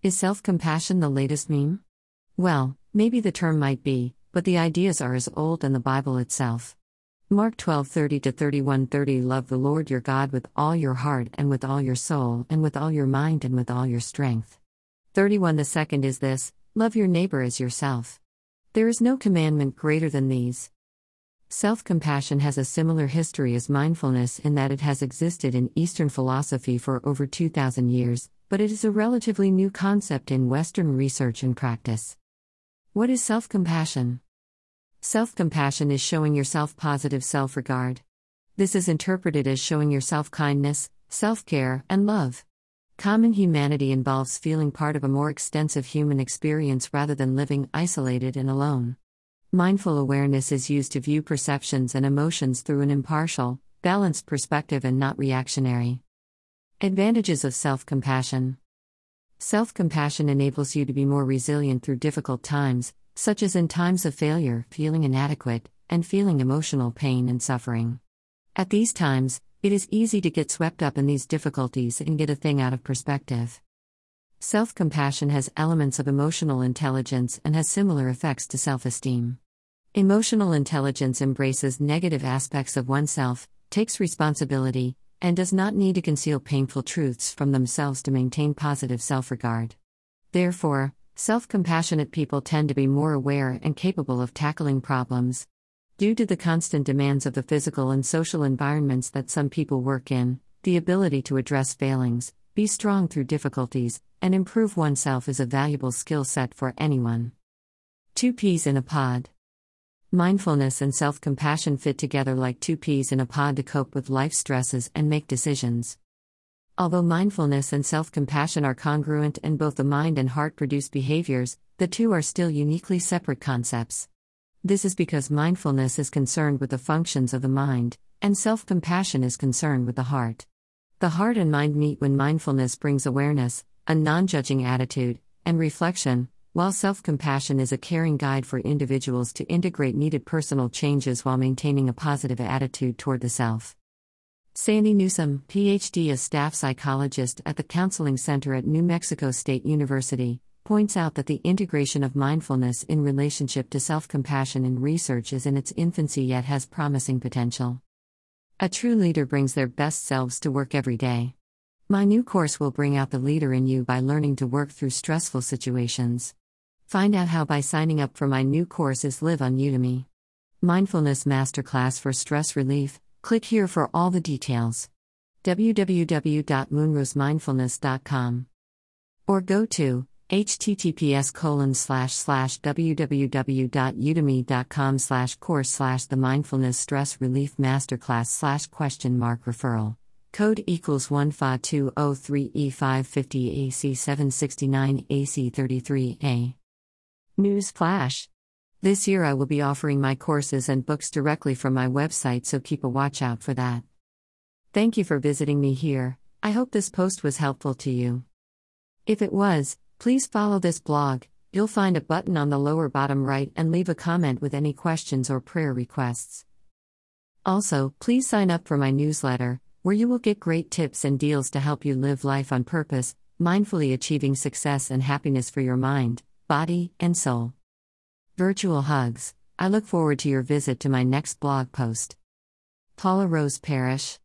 Is self compassion the latest meme? Well, maybe the term might be, but the ideas are as old as the Bible itself. Mark 12:30 to 31:30 Love the Lord your God with all your heart and with all your soul and with all your mind and with all your strength. 31 The second is this love your neighbor as yourself. There is no commandment greater than these. Self compassion has a similar history as mindfulness in that it has existed in Eastern philosophy for over 2,000 years, but it is a relatively new concept in Western research and practice. What is self compassion? Self compassion is showing yourself positive self regard. This is interpreted as showing yourself kindness, self care, and love. Common humanity involves feeling part of a more extensive human experience rather than living isolated and alone. Mindful awareness is used to view perceptions and emotions through an impartial, balanced perspective and not reactionary. Advantages of self compassion Self compassion enables you to be more resilient through difficult times, such as in times of failure, feeling inadequate, and feeling emotional pain and suffering. At these times, it is easy to get swept up in these difficulties and get a thing out of perspective. Self compassion has elements of emotional intelligence and has similar effects to self esteem. Emotional intelligence embraces negative aspects of oneself, takes responsibility, and does not need to conceal painful truths from themselves to maintain positive self regard. Therefore, self compassionate people tend to be more aware and capable of tackling problems, Due to the constant demands of the physical and social environments that some people work in, the ability to address failings, be strong through difficulties, and improve oneself is a valuable skill set for anyone. Two peas in a pod. Mindfulness and self compassion fit together like two peas in a pod to cope with life stresses and make decisions. Although mindfulness and self compassion are congruent and both the mind and heart produce behaviors, the two are still uniquely separate concepts. This is because mindfulness is concerned with the functions of the mind, and self compassion is concerned with the heart. The heart and mind meet when mindfulness brings awareness, a non judging attitude, and reflection, while self compassion is a caring guide for individuals to integrate needed personal changes while maintaining a positive attitude toward the self. Sandy Newsom, PhD, a staff psychologist at the Counseling Center at New Mexico State University, points out that the integration of mindfulness in relationship to self compassion in research is in its infancy yet has promising potential. A true leader brings their best selves to work every day. My new course will bring out the leader in you by learning to work through stressful situations. Find out how by signing up for my new course is Live on Udemy. Mindfulness Masterclass for Stress Relief. Click here for all the details. www.moonrosemindfulness.com or go to https colon slash slash www.udemy.com slash course slash the mindfulness stress relief masterclass slash question mark referral code equals 15203e550 ac 769 ac 33a news flash this year i will be offering my courses and books directly from my website so keep a watch out for that. Thank you for visiting me here. I hope this post was helpful to you. If it was Please follow this blog. You'll find a button on the lower bottom right and leave a comment with any questions or prayer requests. Also, please sign up for my newsletter, where you will get great tips and deals to help you live life on purpose, mindfully achieving success and happiness for your mind, body, and soul. Virtual hugs. I look forward to your visit to my next blog post. Paula Rose Parrish